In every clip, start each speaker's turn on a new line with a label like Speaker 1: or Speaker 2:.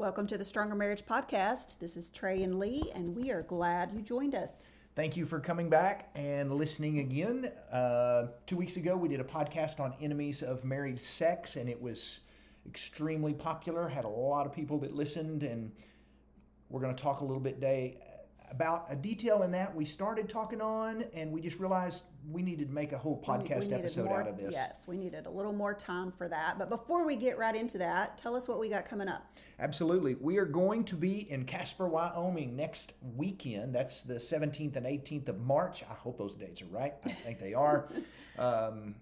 Speaker 1: Welcome to the Stronger Marriage Podcast. This is Trey and Lee, and we are glad you joined us.
Speaker 2: Thank you for coming back and listening again. Uh, two weeks ago, we did a podcast on enemies of married sex, and it was extremely popular. Had a lot of people that listened, and we're going to talk a little bit today about a detail in that we started talking on, and we just realized we needed to make a whole podcast episode
Speaker 1: more-
Speaker 2: out of this.
Speaker 1: Yes, we needed a little more time for that. But before we get right into that, tell us what we got coming up.
Speaker 2: Absolutely. We are going to be in Casper, Wyoming next weekend. That's the 17th and 18th of March. I hope those dates are right. I think they are. um,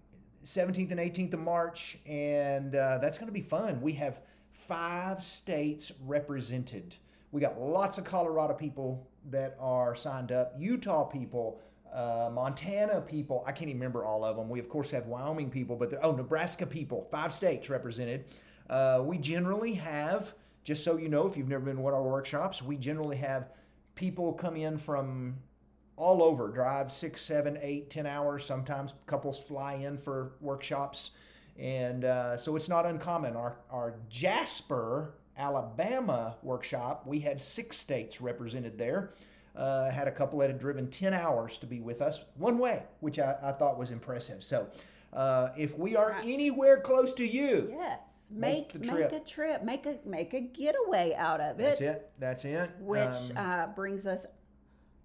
Speaker 2: 17th and 18th of March, and uh, that's going to be fun. We have five states represented. We got lots of Colorado people that are signed up, Utah people, uh, Montana people. I can't even remember all of them. We, of course, have Wyoming people, but oh, Nebraska people, five states represented. Uh, we generally have, just so you know, if you've never been to one of our workshops, we generally have people come in from all over, drive six, seven, eight, ten hours. Sometimes couples fly in for workshops. And uh, so it's not uncommon. Our, our Jasper, Alabama workshop, we had six states represented there. Uh, had a couple that had driven 10 hours to be with us one way, which I, I thought was impressive. So uh, if we are
Speaker 1: Right.
Speaker 2: anywhere close to you,
Speaker 1: Yes,
Speaker 2: Make
Speaker 1: make make, a trip, make a make a getaway out of it.
Speaker 2: that's
Speaker 1: it.
Speaker 2: it. That's it.
Speaker 1: Which
Speaker 2: Um,
Speaker 1: uh, brings us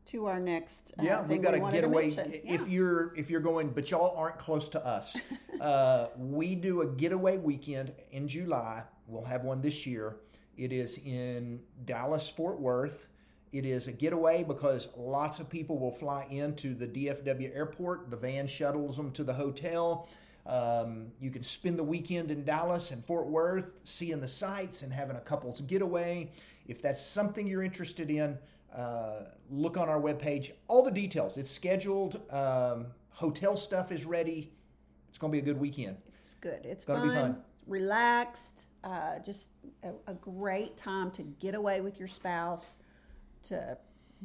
Speaker 1: to our next. Uh,
Speaker 2: yeah, we've got
Speaker 1: we
Speaker 2: a getaway. If
Speaker 1: Yeah.
Speaker 2: you're if you're going, but y'all aren't close to us. uh, we do a getaway weekend in July. We'll have one this year. It is in Dallas Fort Worth. It is a getaway because lots of people will fly into the DFW airport. The van shuttles them to the hotel. Um, you can spend the weekend in Dallas and Fort Worth, seeing the sights and having a couple's getaway. If that's something you're interested in, uh, look on our webpage. All the details. It's scheduled. Um, hotel stuff is ready. It's going to be a good weekend.
Speaker 1: It's good. It's
Speaker 2: Gonna
Speaker 1: fun.
Speaker 2: be fun.
Speaker 1: It's relaxed. Uh, just a, a great time to get away with your spouse, to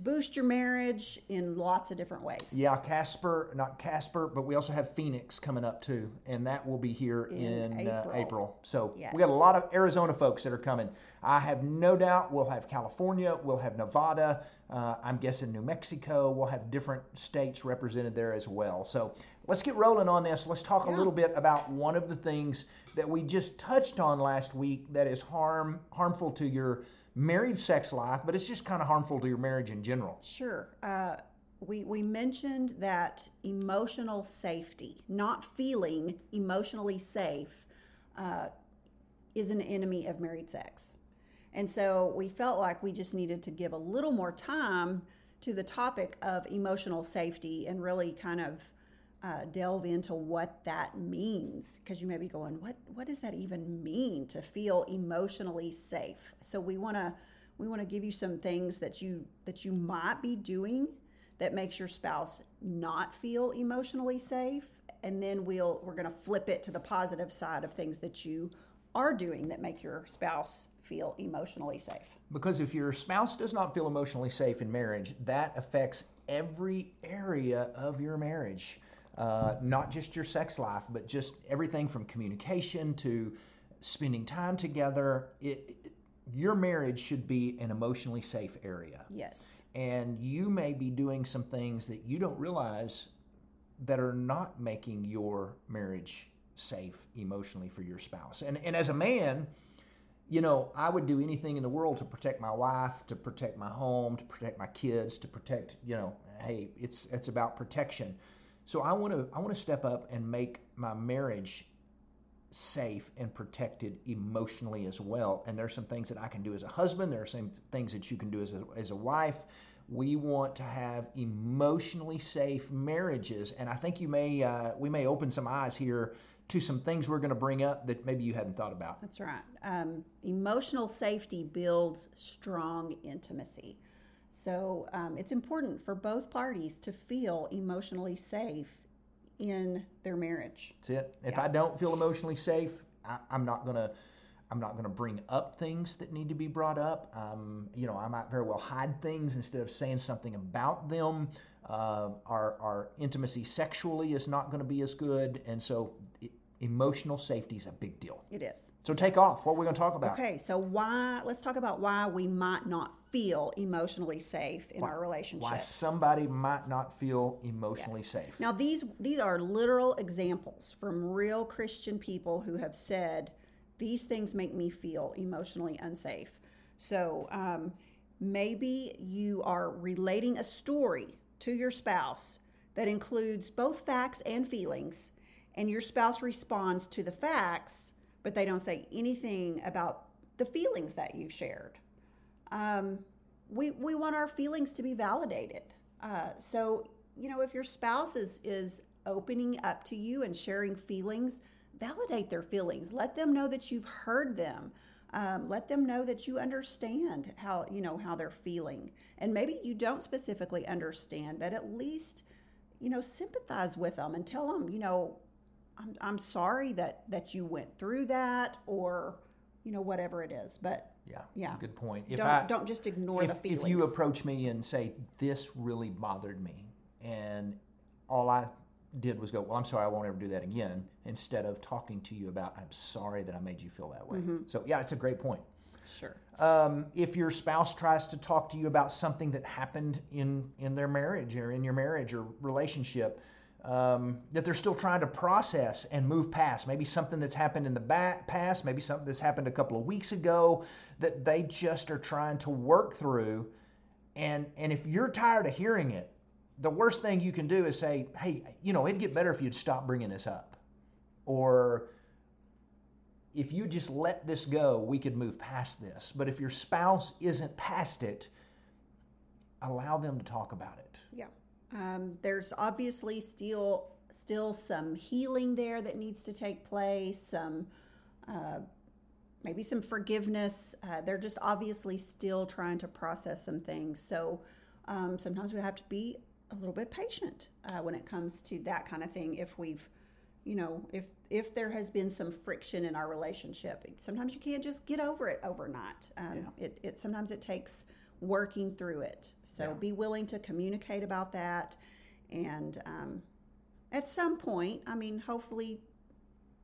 Speaker 1: boost your marriage in lots of different ways.
Speaker 2: Yeah, Casper, not Casper, but we also have Phoenix coming up too, and that will be here in,
Speaker 1: In
Speaker 2: uh,
Speaker 1: April.
Speaker 2: April. So
Speaker 1: Yes.
Speaker 2: we got a lot of Arizona folks that are coming. I have no doubt we'll have California, we'll have Nevada. Uh, I'm guessing New Mexico. We'll have different states represented there as well. So let's get rolling on this. Let's talk a little bit about one of the things that we just touched on last week that is harm harmful to your married sex life, but it's just kind of harmful to your marriage in general.
Speaker 1: Sure. Uh, we, we mentioned that emotional safety, not feeling emotionally safe, uh, is an enemy of married sex. And so we felt like we just needed to give a little more time to the topic of emotional safety and really kind of uh, delve into what that means because you may be going what what does that even mean to feel emotionally safe so we want to we want to give you some things that you that you might be doing that makes your spouse not feel emotionally safe and then we'll we're going to flip it to the positive side of things that you are doing that make your spouse feel emotionally safe
Speaker 2: Because if your spouse does not feel emotionally safe in marriage, that affects every area of your marriage. Uh, not just your sex life, but just everything from communication to spending time together. It, it- your marriage should be an emotionally safe area.
Speaker 1: yes
Speaker 2: And you may be doing some things that you don't realize that are not making your marriage safe emotionally for your spouse. And, and as a man, you know, I would do anything in the world to protect my wife, to protect my home, to protect my kids, to protect, you know, hey, it's it's about protection. So I want to I want to step up and make my marriage safe and protected emotionally as well. And there's some things that I can do as a husband, there are some things that you can do as a, as a wife. We want to have emotionally safe marriages, and I think you may uh, we may open some eyes here to some things we're going to bring up that maybe you hadn't thought about.
Speaker 1: That's right. Um, emotional safety builds strong intimacy. So um, it's important for both parties to feel emotionally safe in their marriage.
Speaker 2: That's it. If I don't feel emotionally safe, I, I'm not gonna. I'm not going to bring up things that need to be brought up. Um, you know, I might very well hide things instead of saying something about them. Uh, our our intimacy sexually is not going to be as good, and so emotional safety is a big deal.
Speaker 1: It is.
Speaker 2: So take off. What we're we going to talk about?
Speaker 1: Okay, so why? Let's talk about why we might not feel emotionally safe in our relationships.
Speaker 2: Why somebody might not feel emotionally safe.
Speaker 1: Now these these are literal examples from real Christian people who have said these things make me feel emotionally unsafe. So um, maybe you are relating a story to your spouse that includes both facts and feelings, and your spouse responds to the facts, but they don't say anything about the feelings that you've shared. Um, we, we want our feelings to be validated. Uh, so, you know, if your spouse is, is opening up to you and sharing feelings, validate their feelings. Let them know that you've heard them. Um, let them know that you understand how you know how they're feeling, and maybe you don't specifically understand, but at least you know sympathize with them and tell them, you know, I'm, I'm sorry that that you went through that, or you know whatever it is. But
Speaker 2: Yeah.
Speaker 1: Yeah.
Speaker 2: Good point. If
Speaker 1: don't
Speaker 2: I
Speaker 1: don't just ignore
Speaker 2: if,
Speaker 1: the feelings.
Speaker 2: if you approach me and say this really bothered me, and all I did was go, well, I'm sorry, I won't ever do that again, instead of talking to you about, I'm sorry that I made you feel that way.
Speaker 1: Mm-hmm.
Speaker 2: So yeah, it's a great point.
Speaker 1: sure.
Speaker 2: um, if your spouse tries to talk to you about something that happened in in their marriage or in your marriage or relationship um, that they're still trying to process and move past maybe something that's happened in the back past maybe something that's happened a couple of weeks ago that they just are trying to work through and and if you're tired of hearing it the worst thing you can do is say hey you know it'd get better if you'd stop bringing this up or if you just let this go, we could move past this. But if your spouse isn't past it, allow them to talk about it.
Speaker 1: Yeah. Um, there's obviously still still some healing there that needs to take place. Some uh, maybe some forgiveness. Uh, they're just obviously still trying to process some things. So um, sometimes we have to be a little bit patient uh, when it comes to that kind of thing. If we've you know if if there has been some friction in our relationship sometimes you can't just get over it overnight um, it, it sometimes it takes working through it so
Speaker 2: Yeah.
Speaker 1: be willing to communicate about that and um, at some point i mean hopefully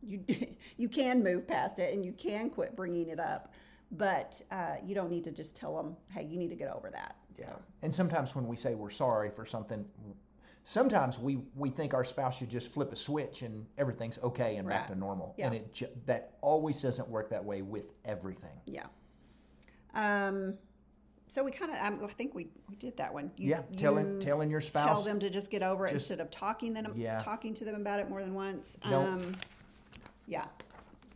Speaker 1: you you can move past it and you can quit bringing it up but uh, you don't need to just tell them hey you need to get over that so
Speaker 2: And sometimes when we say we're sorry for something, sometimes we, we think our spouse should just flip a switch and everything's okay and back to normal.
Speaker 1: Yeah.
Speaker 2: And it that always doesn't work that way with everything.
Speaker 1: Yeah. Um, so we kind of, um, I think we, we did that one. You,
Speaker 2: Yeah, telling
Speaker 1: you
Speaker 2: telling your spouse.
Speaker 1: tell them to just get over it
Speaker 2: just-
Speaker 1: instead of talking them,
Speaker 2: Yeah.
Speaker 1: talking to them about it more than once.
Speaker 2: Don't-
Speaker 1: Um, yeah,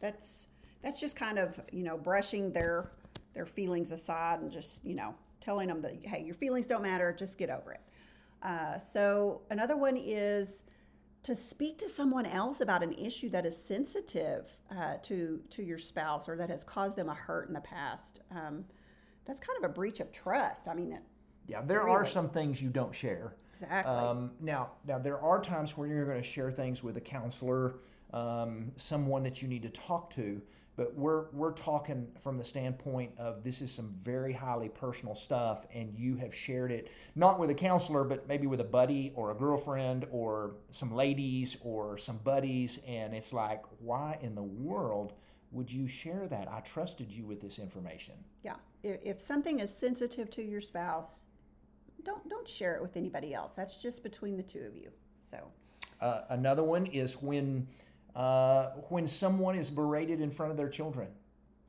Speaker 1: that's that's just kind of you know brushing their their feelings aside and just you know telling them that hey your feelings don't matter, just get over it. Uh, so another one is to speak to someone else about an issue that is sensitive uh, to to your spouse or that has caused them a hurt in the past. Um, that's kind of a breach of trust. I mean, that
Speaker 2: yeah, there are some things you don't share.
Speaker 1: exactly.
Speaker 2: Um, now, now there are times where you're going to share things with a counselor, um, someone that you need to talk to. But we're we're talking from the standpoint of this is some very highly personal stuff, and you have shared it not with a counselor, but maybe with a buddy or a girlfriend or some ladies or some buddies, and it's like, why in the world would you share that? I trusted you with this information.
Speaker 1: Yeah. If, something is sensitive to your spouse, don't don't share it with anybody else. That's just between the two of you. So
Speaker 2: Uh, another one is when uh, when someone is berated in front of their children,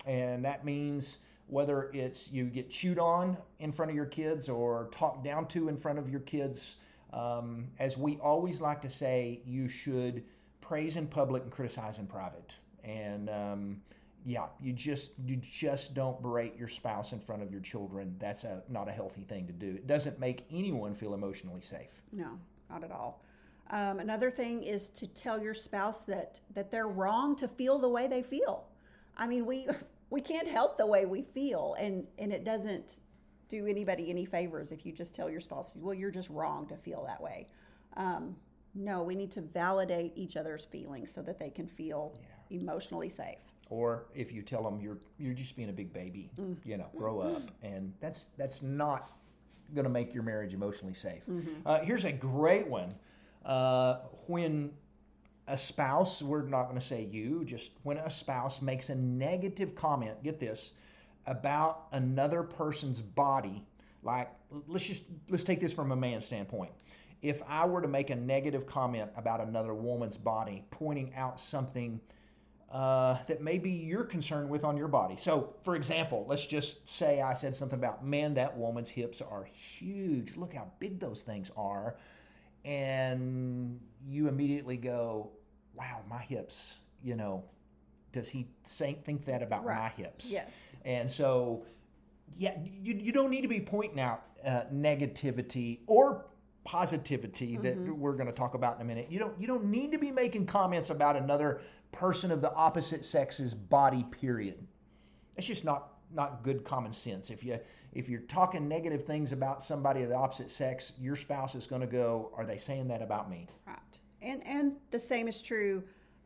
Speaker 2: and that means whether it's you get chewed on in front of your kids or talked down to in front of your kids. Um, as we always like to say, you should praise in public and criticize in private. And um, yeah, you just you just don't berate your spouse in front of your children. That's a not a healthy thing to do. It doesn't make anyone feel emotionally safe.
Speaker 1: no, not at all. Um, another thing is to tell your spouse that that they're wrong to feel the way they feel. I mean, we we can't help the way we feel, and and it doesn't do anybody any favors if you just tell your spouse, well, you're just wrong to feel that way. Um, no, we need to validate each other's feelings so that they can feel emotionally safe.
Speaker 2: or if you tell them you're you're just being a big baby, you know, grow up, and that's that's not going to make your marriage emotionally safe. Uh, here's a great one: uh, when a spouse, we're not going to say you, just when a spouse makes a negative comment, get this, about another person's body, like let's just let's take this from a man's standpoint. If I were to make a negative comment about another woman's body, pointing out something uh, that maybe you're concerned with on your body. So, for example, let's just say I said something about, man, that woman's hips are huge. Look how big those things are. And you immediately go, wow, my hips, you know, does he say, think that about right. my hips?
Speaker 1: Yes.
Speaker 2: And so, yeah, you, you don't need to be pointing out uh, negativity or positivity that mm-hmm. we're going to talk about in a minute. You don't you don't need to be making comments about another person of the opposite sex's body period. It's just not not good common sense. If you if you're talking negative things about somebody of the opposite sex, your spouse is going to go, "Are they saying that about me?"
Speaker 1: Right. And and the same is true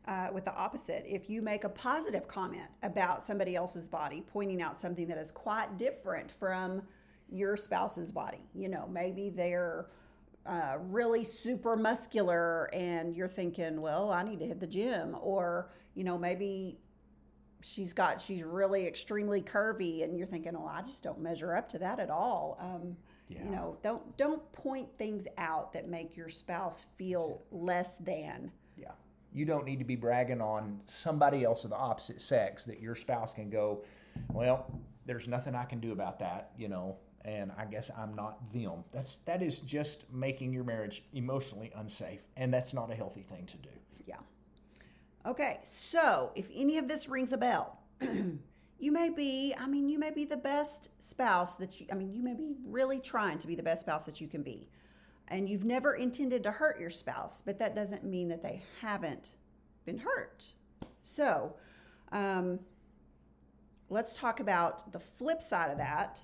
Speaker 1: uh, with the opposite. If you make a positive comment about somebody else's body, pointing out something that is quite different from your spouse's body, you know, maybe they're uh, really super muscular and you're thinking, well, I need to hit the gym, or you know, maybe she's got she's really extremely curvy and you're thinking, oh, I just don't measure up to that at all. Um, yeah. You know, don't don't point things out that make your spouse feel less than.
Speaker 2: Yeah. You don't need to be bragging on somebody else of the opposite sex that your spouse can go, well, there's nothing I can do about that, you know and I guess I'm not them. That's that is just making your marriage emotionally unsafe, and that's not a healthy thing to do.
Speaker 1: Yeah. Okay, so if any of this rings a bell, you may be, I mean, you may be the best spouse that you, I mean, you may be really trying to be the best spouse that you can be. And you've never intended to hurt your spouse, but that doesn't mean that they haven't been hurt. So, um, let's talk about the flip side of that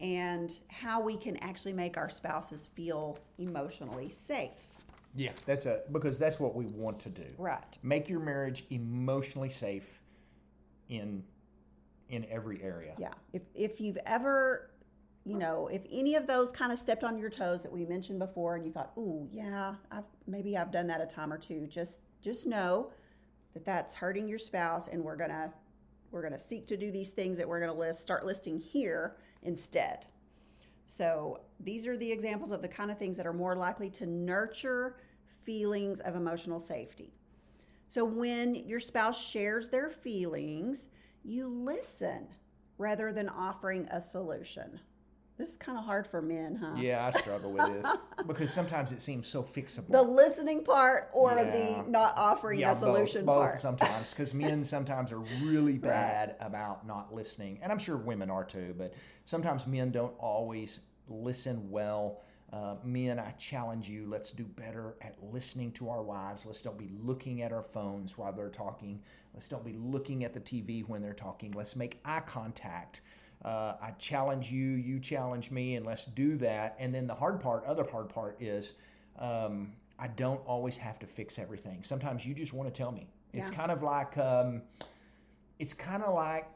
Speaker 1: and how we can actually make our spouses feel emotionally safe.
Speaker 2: Yeah, that's a because that's what we want to do.
Speaker 1: Right.
Speaker 2: Make your marriage emotionally safe in in every area.
Speaker 1: Yeah. If if you've ever you know, if any of those kind of stepped on your toes that we mentioned before and you thought, "Ooh, yeah, I've maybe I've done that a time or two." Just just know that that's hurting your spouse and we're going to we're going to seek to do these things that we're going to list start listing here instead. So, these are the examples of the kind of things that are more likely to nurture feelings of emotional safety. So, when your spouse shares their feelings, you listen rather than offering a solution. This is kind of hard for men, huh?
Speaker 2: Yeah, I struggle with this because sometimes it seems so fixable.
Speaker 1: The listening part or yeah. the not offering yeah, a solution
Speaker 2: both,
Speaker 1: part.
Speaker 2: Both sometimes because men sometimes are really bad right. about not listening, and I'm sure women are too. But sometimes men don't always listen well. Uh, men, I challenge you. Let's do better at listening to our wives. Let's don't be looking at our phones while they're talking. Let's don't be looking at the TV when they're talking. Let's make eye contact. Uh, I challenge you, you challenge me, and let's do that. And then the hard part, other hard part is um, I don't always have to fix everything. Sometimes you just want to tell me. It's yeah. kind of like um, it's kind of like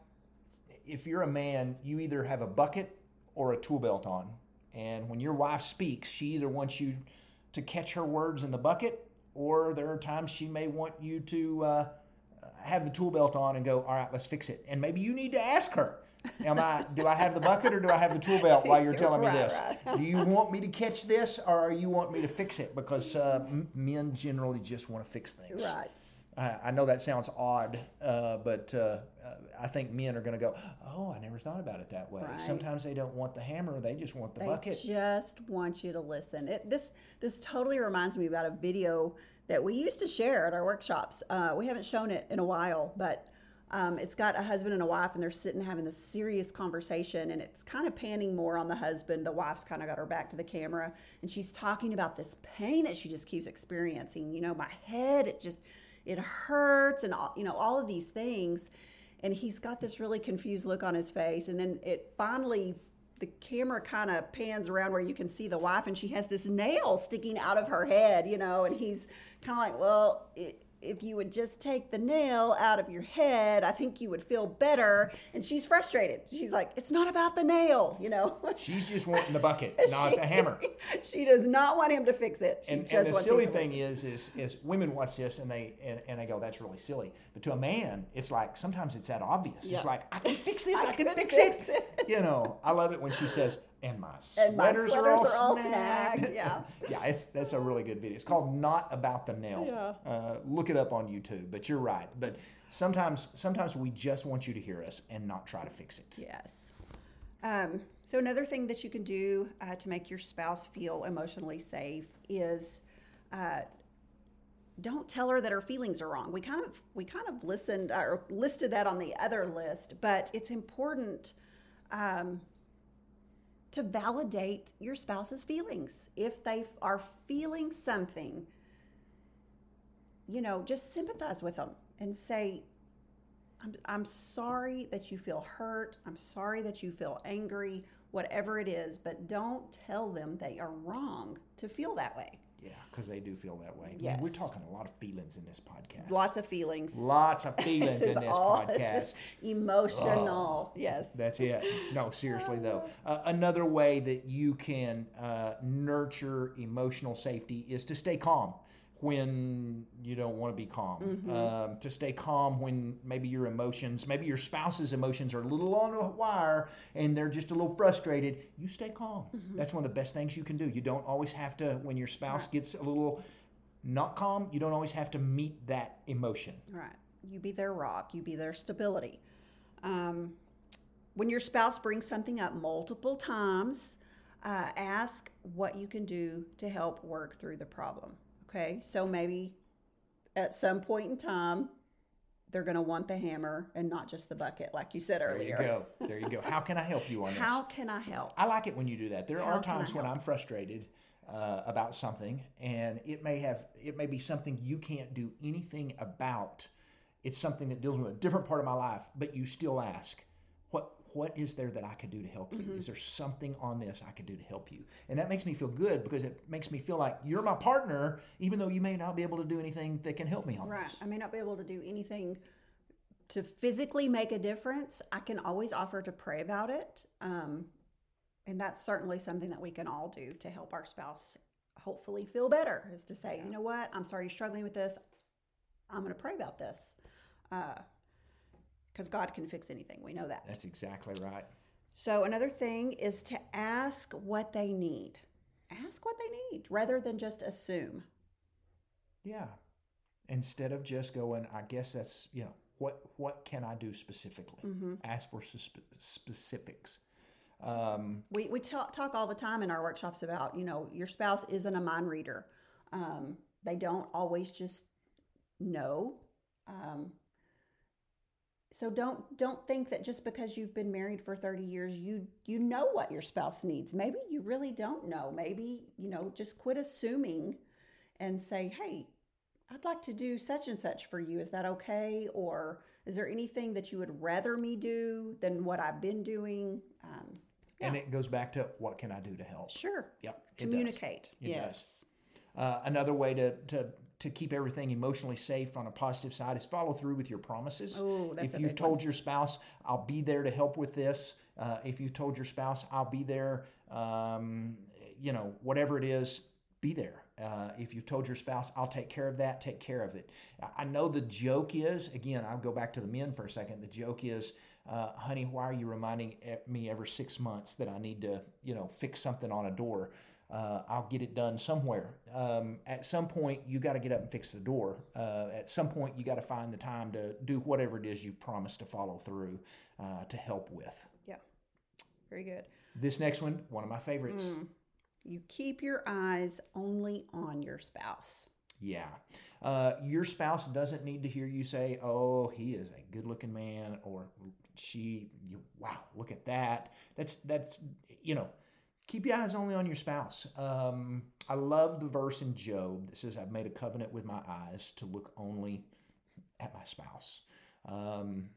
Speaker 2: if you're a man, you either have a bucket or a tool belt on, and when your wife speaks, she either wants you to catch her words in the bucket, or there are times she may want you to uh, have the tool belt on and go, "All right, let's fix it." And maybe you need to ask her Am I? Do I have the bucket or do I have the tool belt while you're telling me right, this? Right. do you want me to catch this or you want me to fix it? Because uh, men generally just want to fix things.
Speaker 1: Right.
Speaker 2: I, I know that sounds odd, uh, but uh, I think men are going to go, "Oh, I never thought about it that way." Right. Sometimes they don't want the hammer; they just want the
Speaker 1: they
Speaker 2: bucket.
Speaker 1: Just want you to listen. It, this this totally reminds me about a video that we used to share at our workshops. Uh, we haven't shown it in a while, but um, it's got a husband and a wife, and they're sitting having this serious conversation, and it's kind of panning more on the husband. The wife's kind of got her back to the camera, and she's talking about this pain that she just keeps experiencing. You know, my head, it just, it hurts, and all, you know, all of these things. And he's got this really confused look on his face, and then it finally the camera kind of pans around where you can see the wife and she has this nail sticking out of her head you know and he's kind of like well it, if you would just take the nail out of your head, I think you would feel better. And she's frustrated. She's like, it's not about the nail, you know.
Speaker 2: She's just wanting the bucket, not the hammer.
Speaker 1: She does not want him to fix it. She
Speaker 2: And, and the silly thing is, is, is women watch this and they and, and they go, "That's really silly." But to a man, it's like sometimes it's that obvious.
Speaker 1: Yeah.
Speaker 2: It's like I can fix this. I,
Speaker 1: I
Speaker 2: can
Speaker 1: could
Speaker 2: fix,
Speaker 1: fix
Speaker 2: it.
Speaker 1: it.
Speaker 2: You know, I love it when she says, "And my
Speaker 1: And my
Speaker 2: sweaters,
Speaker 1: sweaters
Speaker 2: are,
Speaker 1: are
Speaker 2: all
Speaker 1: all
Speaker 2: snagged."
Speaker 1: snagged, yeah.
Speaker 2: yeah, it's that's a really good video. It's called "Not About the Nail."
Speaker 1: Yeah.
Speaker 2: Uh, look it up on YouTube. But you're right. But sometimes sometimes we just want you to hear us and not try to fix it.
Speaker 1: Yes. Um, so another thing that you can do uh, to make your spouse feel emotionally safe is uh, don't tell her that her feelings are wrong. We kind of we kind of listened or listed that on the other list, but it's important um, to validate your spouse's feelings. If they are feeling something, you know, just sympathize with them and say, I'm, I'm sorry that you feel hurt. I'm sorry that you feel angry, whatever it is, but don't tell them they are wrong to feel that way.
Speaker 2: Yeah, because they do feel that way. Man, we're talking a lot of feelings in this podcast.
Speaker 1: Lots of feelings.
Speaker 2: Lots of feelings
Speaker 1: This
Speaker 2: in this podcast.
Speaker 1: this emotional. yes.
Speaker 2: That's it. No, seriously though. Uh, another way that you can uh, nurture emotional safety is to stay calm when you don't want to be calm. Um, to stay calm when maybe your emotions, maybe your spouse's emotions are a little on a wire and they're just a little frustrated. You stay calm. That's one of the best things you can do. You don't always have to, when your spouse gets a little not calm, you don't always have to meet that emotion.
Speaker 1: Right. You be their rock, you be their stability. Um, when your spouse brings something up multiple times, uh, ask what you can do to help work through the problem. Okay. So maybe at some point in time, they're going to want the hammer and not just the bucket, like you said earlier.
Speaker 2: There you go. There you go. How can I help you on this?
Speaker 1: How can I help?
Speaker 2: I like it when you do that. There
Speaker 1: How
Speaker 2: are times when? I'm frustrated uh, about something, and it may have it may be something you can't do anything about. It's something that deals with a different part of my life, but you still ask, "What is there that I could do to help you?
Speaker 1: Mm-hmm.
Speaker 2: Is there something on this I could do to help you?" And that makes me feel good because it makes me feel like you're my partner, even though you may not be able to do anything that can help me on
Speaker 1: Right.
Speaker 2: this. Right.
Speaker 1: I may not be able to do anything to physically make a difference. I can always offer to pray about it. Um, and that's certainly something that we can all do to help our spouse hopefully feel better is to say, you know what, I'm sorry you're struggling with this. I'm going to pray about this. Because God can fix anything. We know that.
Speaker 2: That's exactly right.
Speaker 1: So, another thing is to ask what they need. Ask what they need rather than just assume.
Speaker 2: Yeah. Instead of just going, I guess that's you know what what can I do specifically?
Speaker 1: Mm-hmm.
Speaker 2: Ask for spe- specifics. Um,
Speaker 1: We, we talk, talk all the time in our workshops about, you know, your spouse isn't a mind reader. Um, they don't always just know. Um, so don't don't think that just because you've been married for 30 years you you know what your spouse needs. Maybe you really don't know. Maybe, you know, just quit assuming and say, "Hey, I'd like to do such and such for you. Is that okay? Or is there anything that you would rather me do than what I've been doing?" Um,
Speaker 2: And it goes back to what can I do to help?
Speaker 1: Sure.
Speaker 2: Yep. it does.
Speaker 1: Communicate.
Speaker 2: It
Speaker 1: yes.
Speaker 2: does. Uh, another way to, to to keep everything emotionally safe on a positive side is follow through with your promises.
Speaker 1: Oh, that's
Speaker 2: if you've told your spouse, "I'll be there to help with this," uh, if you've told your spouse, "I'll be there," um, you know, whatever it is, be there. Uh, if you've told your spouse, "I'll take care of that," take care of it. I- know the joke is again. I'll go back to the men for a second. The joke is, uh, "Honey, why are you reminding me every six months that I need to, you know, fix something on a door?" Uh, I'll get it done somewhere. Um, at some point, you got to get up and fix the door. Uh, at some point, you got to find the time to do whatever it is you promised to follow through uh, to help with.
Speaker 1: Yeah. Very good.
Speaker 2: This next one, one of my favorites.
Speaker 1: Mm. You keep your eyes only on your spouse.
Speaker 2: Yeah. Uh, your spouse doesn't need to hear you say, oh, he is a good looking man, or she, you, wow, look at that. That's, that's, you know, keep your eyes only on your spouse. Um, I love the verse in Job that says, I've made a covenant with my eyes to look only at my spouse. Um,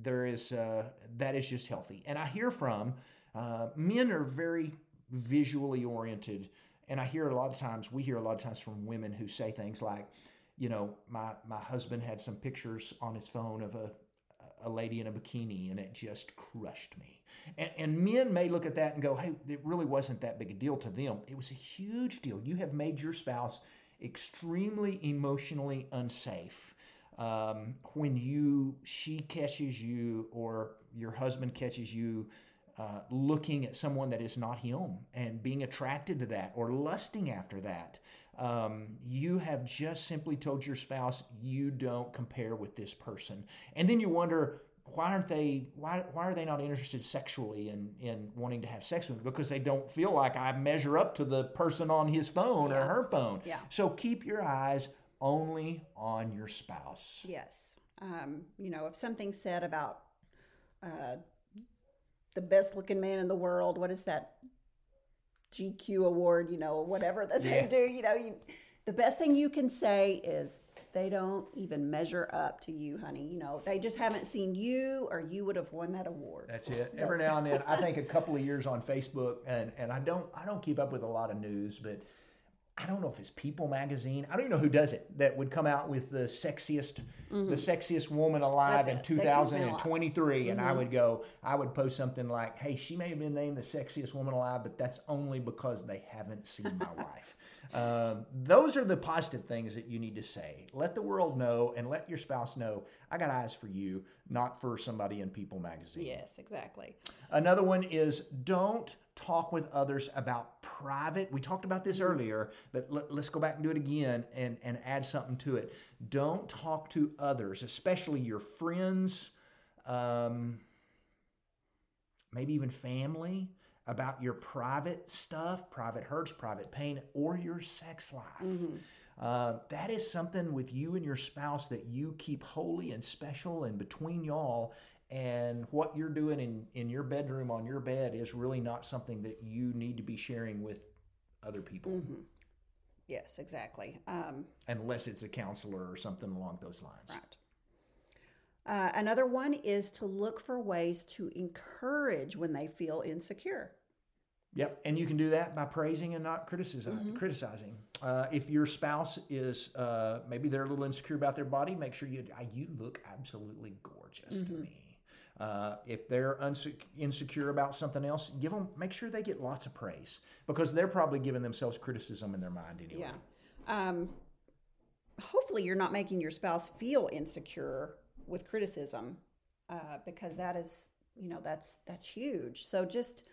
Speaker 2: there is, uh, that is just healthy. And I hear from, uh, men are very visually oriented. And I hear a lot of times, we hear a lot of times from women who say things like, you know, my my husband had some pictures on his phone of a a lady in a bikini and it just crushed me. And, and men may look at that and go, hey, it really wasn't that big a deal to them. It was a huge deal. You have made your spouse extremely emotionally unsafe um, when you she catches you or your husband catches you uh, looking at someone that is not him and being attracted to that or lusting after that um, you have just simply told your spouse you don't compare with this person and then you wonder why aren't they why, why are they not interested sexually in, in wanting to have sex with me because they don't feel like i measure up to the person on his phone
Speaker 1: Yeah.
Speaker 2: or her phone
Speaker 1: Yeah.
Speaker 2: so keep your eyes only on your spouse
Speaker 1: Yes. Um, you know, if something's said about uh, the best looking man in the world, what is that GQ award, you know, whatever that they
Speaker 2: Yeah.
Speaker 1: do, you know, you, the best thing you can say is they don't even measure up to you, honey. You know, they just haven't seen you or you would have won that award.
Speaker 2: That's it. Every now and then, I think a couple of years on Facebook, and and I don't I don't keep up with a lot of news, but I don't know if it's People Magazine. I don't even know who does it that would come out with the sexiest the sexiest woman alive
Speaker 1: Mm-hmm.
Speaker 2: In
Speaker 1: it. Sexiest man alive.
Speaker 2: 2023, and I would go, I would post something like, "Hey, she may have been named the sexiest woman alive, but that's only because they haven't seen my wife." Um, those are the positive things that you need to say. Let the world know, and let your spouse know. I got eyes for you, not for somebody in People Magazine.
Speaker 1: Yes, exactly.
Speaker 2: Another one is don't talk with others about private. We talked about this earlier, but let, us go back and do it again and, and add something to it. Don't talk to others, especially your friends, um, maybe even family, about your private stuff, private hurts, private pain, or your sex life. Uh, that is something with you and your spouse that you keep holy and special and between y'all. And what you're doing in, in your bedroom on your bed is really not something that you need to be sharing with other people,
Speaker 1: Yes, exactly. Um,
Speaker 2: unless it's a counselor or something along those lines.
Speaker 1: Right. Uh, another one is to look for ways to encourage when they feel insecure.
Speaker 2: Yep, and you can do that by praising and not criticizing. Criticizing. Uh, if your spouse is uh, maybe they're a little insecure about their body, make sure you "Ah, you look absolutely gorgeous to me. Uh, if they're unse- insecure about something else, give them make sure they get lots of praise because they're probably giving themselves criticism in their mind anyway.
Speaker 1: Yeah. Um, hopefully, you're not making your spouse feel insecure with criticism, uh, because that is, you know, that's that's huge. So just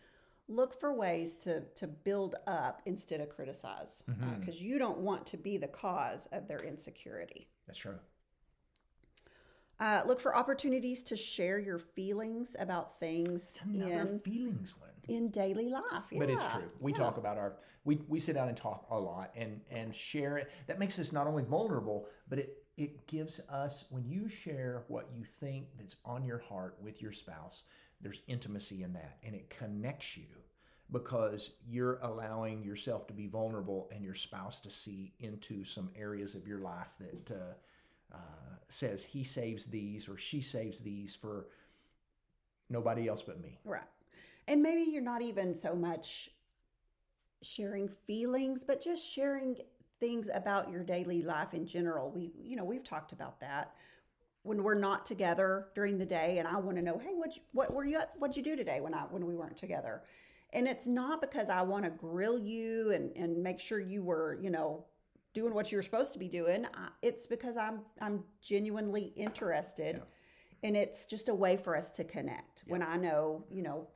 Speaker 1: look for ways to to build up instead of criticize, because you don't want to be the cause of their insecurity.
Speaker 2: That's true.
Speaker 1: Uh, look for opportunities to share your feelings about things
Speaker 2: Another
Speaker 1: in
Speaker 2: feelings one.
Speaker 1: in daily life.
Speaker 2: But it's true. We
Speaker 1: yeah.
Speaker 2: talk about our we, we sit down and talk a lot and and share it. That makes us not only vulnerable, but it it gives us when you share what you think that's on your heart with your spouse, there's intimacy in that and it connects you because you're allowing yourself to be vulnerable and your spouse to see into some areas of your life that uh, uh, says he saves these or she saves these for nobody else but me.
Speaker 1: Right. And maybe you're not even so much sharing feelings, but just sharing things about your daily life in general. We, you know, we've talked about that when we're not together during the day, and I want to know, hey, what what were you what'd you do today when I when we weren't together? And it's not because I want to grill you and and make sure you were, you know, doing what you're supposed to be doing. It's because I'm I'm genuinely interested, and it's just a way for us to connect. When I know, you know,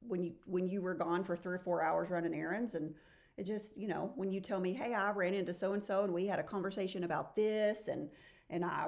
Speaker 1: when you when you were gone for three or four hours running errands and it just you know when you tell me hey i ran into so and so and we had a conversation about this and and i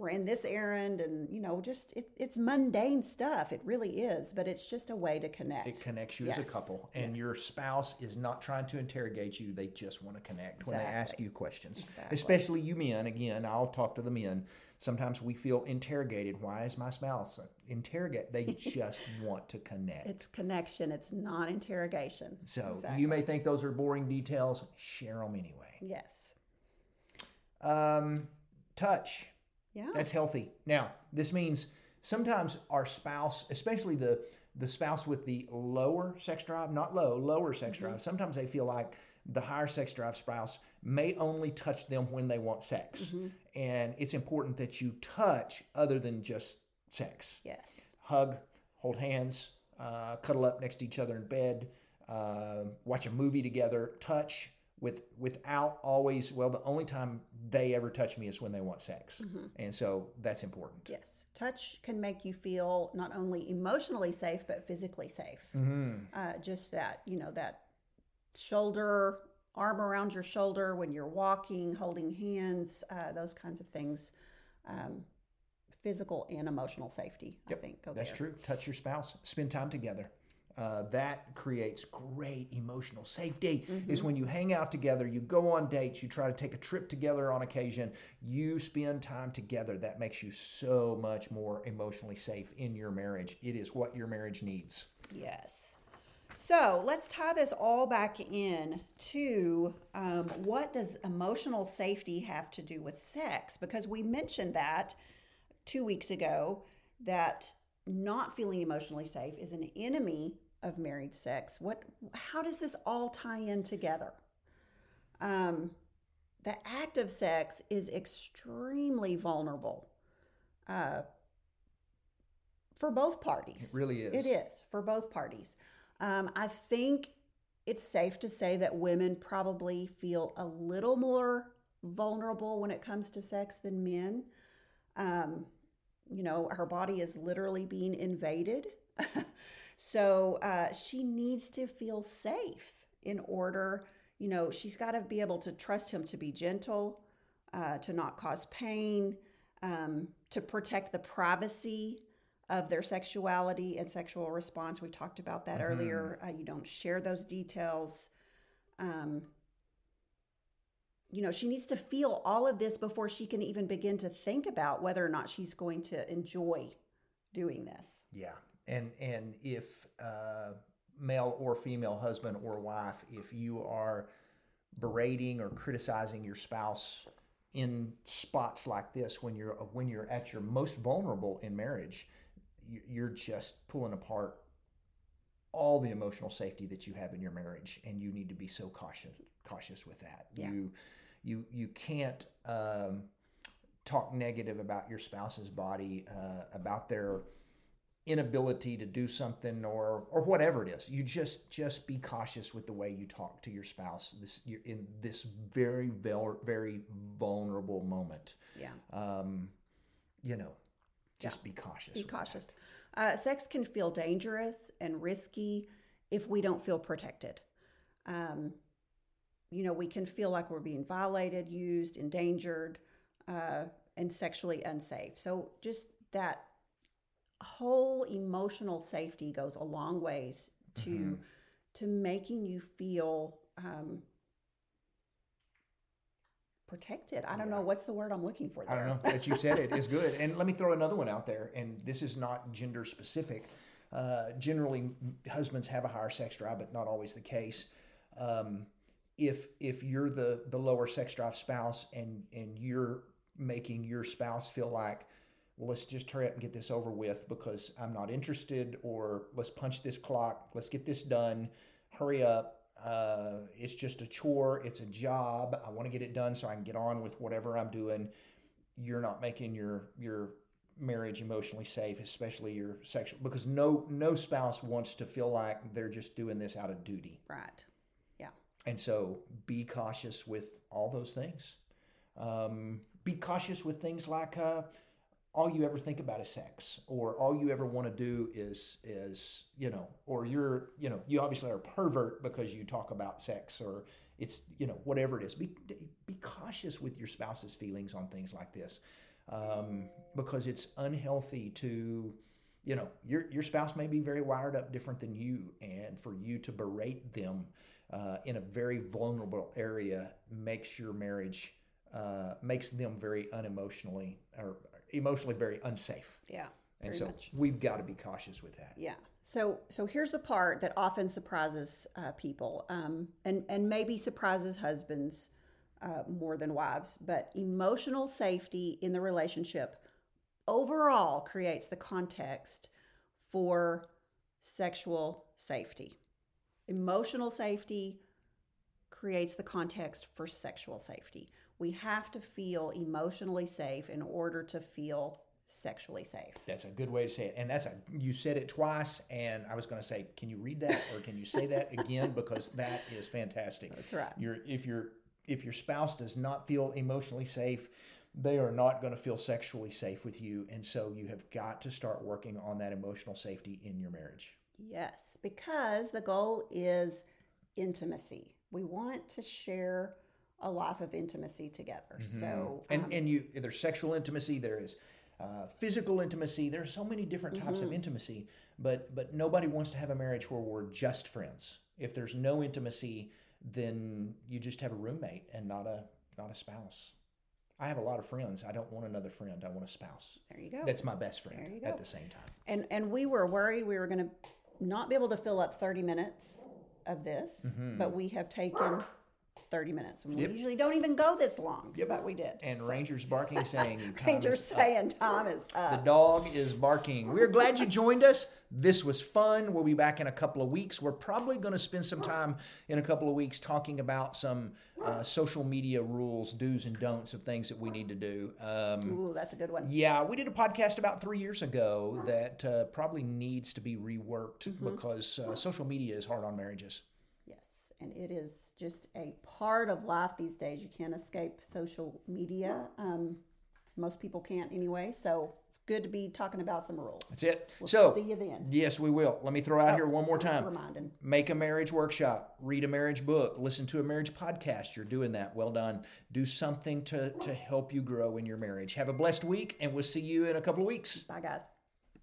Speaker 1: ran this errand and you know just it, it's mundane stuff it really is but it's just a way to connect
Speaker 2: It connects you as a couple, and your spouse is not trying to interrogate you. They just want to connect when they ask you questions.
Speaker 1: Exactly.
Speaker 2: Especially you men. Again, I'll talk to the men. Sometimes we feel interrogated. Why is my spouse interrogate? They just want to connect.
Speaker 1: it's connection it's not interrogation
Speaker 2: so
Speaker 1: Exactly.
Speaker 2: you may think those are boring details. Share them anyway.
Speaker 1: yes
Speaker 2: Um, touch.
Speaker 1: Yeah
Speaker 2: That's healthy. Now, this means sometimes our spouse, especially the the spouse with the lower sex drive, not low, lower sex drive, sometimes they feel like the higher sex drive spouse may only touch them when they want sex. And it's important that you touch other than just sex.
Speaker 1: Yes.
Speaker 2: Hug, hold hands, uh, cuddle up next to each other in bed, uh, watch a movie together, touch with without always well the only time they ever touch me is when they want sex and so that's important
Speaker 1: Yes. Touch can make you feel not only emotionally safe, but physically safe.
Speaker 2: Mm-hmm.
Speaker 1: Uh, just that, you know, that shoulder, arm around your shoulder when you're walking, holding hands, uh, those kinds of things. Um, physical and emotional safety, I think, go
Speaker 2: That's
Speaker 1: there.
Speaker 2: true. Touch your spouse. Spend time together. Uh, that creates great emotional safety.
Speaker 1: Mm-hmm.
Speaker 2: Is when you hang out together, you go on dates, you try to take a trip together on occasion, you spend time together. That makes you so much more emotionally safe in your marriage. It is what your marriage needs.
Speaker 1: Yes. So let's tie this all back in to um, what does emotional safety have to do with sex? Because we mentioned that two weeks ago that not feeling emotionally safe is an enemy of married sex. What? How does this all tie in together? Um, the act of sex is extremely vulnerable uh, for both parties.
Speaker 2: It really is.
Speaker 1: It is for both parties. Um, I think it's safe to say that women probably feel a little more vulnerable when it comes to sex than men. Um, you know, her body is literally being invaded. so uh, she needs to feel safe in order, you know, she's got to be able to trust him to be gentle, uh, to not cause pain, um, to protect the privacy of their sexuality and sexual response. We talked about that earlier. Uh, you don't share those details. Um, you know, she needs to feel all of this before she can even begin to think about whether or not she's going to enjoy doing this.
Speaker 2: Yeah, and and if uh, male or female husband or wife, if you are berating or criticizing your spouse in spots like this when you're when you're at your most vulnerable in marriage, you- you're just pulling apart all the emotional safety that you have in your marriage, and you need to be so cautious cautious with that.
Speaker 1: Yeah.
Speaker 2: You you you can't. Um, talk negative about your spouse's body, uh, about their inability to do something or or whatever it is. You just just be cautious with the way you talk to your spouse. This you're in this very very very vulnerable moment.
Speaker 1: Yeah.
Speaker 2: Um, you know, just be cautious.
Speaker 1: Be cautious. Uh, sex can feel dangerous and risky if we don't feel protected. Um, you know, we can feel like we're being violated, used, endangered, uh, and sexually unsafe. So, just that whole emotional safety goes a long ways to
Speaker 2: Mm-hmm.
Speaker 1: to making you feel um, protected. I don't know what's the word I'm looking for. There.
Speaker 2: I don't know that you said it is good. And let me throw another one out there. And this is not gender specific. Uh, generally, husbands have a higher sex drive, but not always the case. Um, if if you're the the lower sex drive spouse and and you're making your spouse feel like, well, let's just hurry up and get this over with because I'm not interested, or let's punch this clock, let's get this done, hurry up. Uh, it's just a chore, it's a job. I want to get it done so I can get on with whatever I'm doing. You're not making your your marriage emotionally safe, especially your sexual, because no no spouse wants to feel like they're just doing this out of duty.
Speaker 1: Right. Yeah.
Speaker 2: And so be cautious with all those things. Um, be cautious with things like uh, all you ever think about is sex, or all you ever want to do is is you know, or you're you know you obviously are a pervert because you talk about sex, or it's you know whatever it is. Be be cautious with your spouse's feelings on things like this, um, because it's unhealthy to you know your your spouse may be very wired up different than you, and for you to berate them uh, in a very vulnerable area makes your marriage uh, makes them very unemotionally or emotionally very unsafe.
Speaker 1: Yeah.
Speaker 2: And so
Speaker 1: much.
Speaker 2: we've got to be cautious with that.
Speaker 1: Yeah. So so here's the part that often surprises uh, people, um, and and maybe surprises husbands uh, more than wives. But emotional safety in the relationship overall creates the context for sexual safety. Emotional safety creates the context for sexual safety. We have to feel emotionally safe in order to feel sexually safe.
Speaker 2: That's a good way to say it. And that's a you said it twice and I was going to say can you read that or can you say that again because that is fantastic.
Speaker 1: That's right.
Speaker 2: Your if your if your spouse does not feel emotionally safe, they are not going to feel sexually safe with you and so you have got to start working on that emotional safety in your marriage.
Speaker 1: Yes, because the goal is intimacy. We want to share a life of intimacy together. Mm-hmm. So
Speaker 2: And um, and you there's sexual intimacy, there is uh, physical intimacy. There's so many different types of mm-hmm. intimacy, but but nobody wants to have a marriage where we're just friends. If there's no intimacy, then you just have a roommate and not a not a spouse. I have a lot of friends. I don't want another friend. I want a spouse.
Speaker 1: there you go.
Speaker 2: That's my best friend
Speaker 1: There
Speaker 2: at the same time.
Speaker 1: and and we were worried we were going to not be able to fill up 30 minutes of this, mm-hmm. but we have taken 30 minutes. And we usually don't even go this long, but we did.
Speaker 2: And Ranger's barking saying
Speaker 1: Rangers
Speaker 2: up.
Speaker 1: saying time is
Speaker 2: The dog is barking. We're glad you joined us. This was fun. We'll be back in a couple of weeks. We're probably going to spend some time in a couple of weeks talking about some uh, social media rules, do's and don'ts of things that we need to do. Um,
Speaker 1: Ooh, that's a good one.
Speaker 2: yeah, we did a podcast about three years ago that uh, probably needs to be reworked because uh, social media is hard on marriages.
Speaker 1: Yes, and it is just a part of life these days. You can't escape social media. Um, most people can't anyway, so it's good to be talking about some rules.
Speaker 2: That's it.
Speaker 1: We'll
Speaker 2: so,
Speaker 1: see you then.
Speaker 2: yes, we will. Let me throw out here one more time.
Speaker 1: Reminding.
Speaker 2: make a marriage workshop, read a marriage book, listen to a marriage podcast. You're doing that. Well done. Do something to, to help you grow in your marriage. Have a blessed week, and we'll see you in a couple of weeks.
Speaker 1: Bye, guys.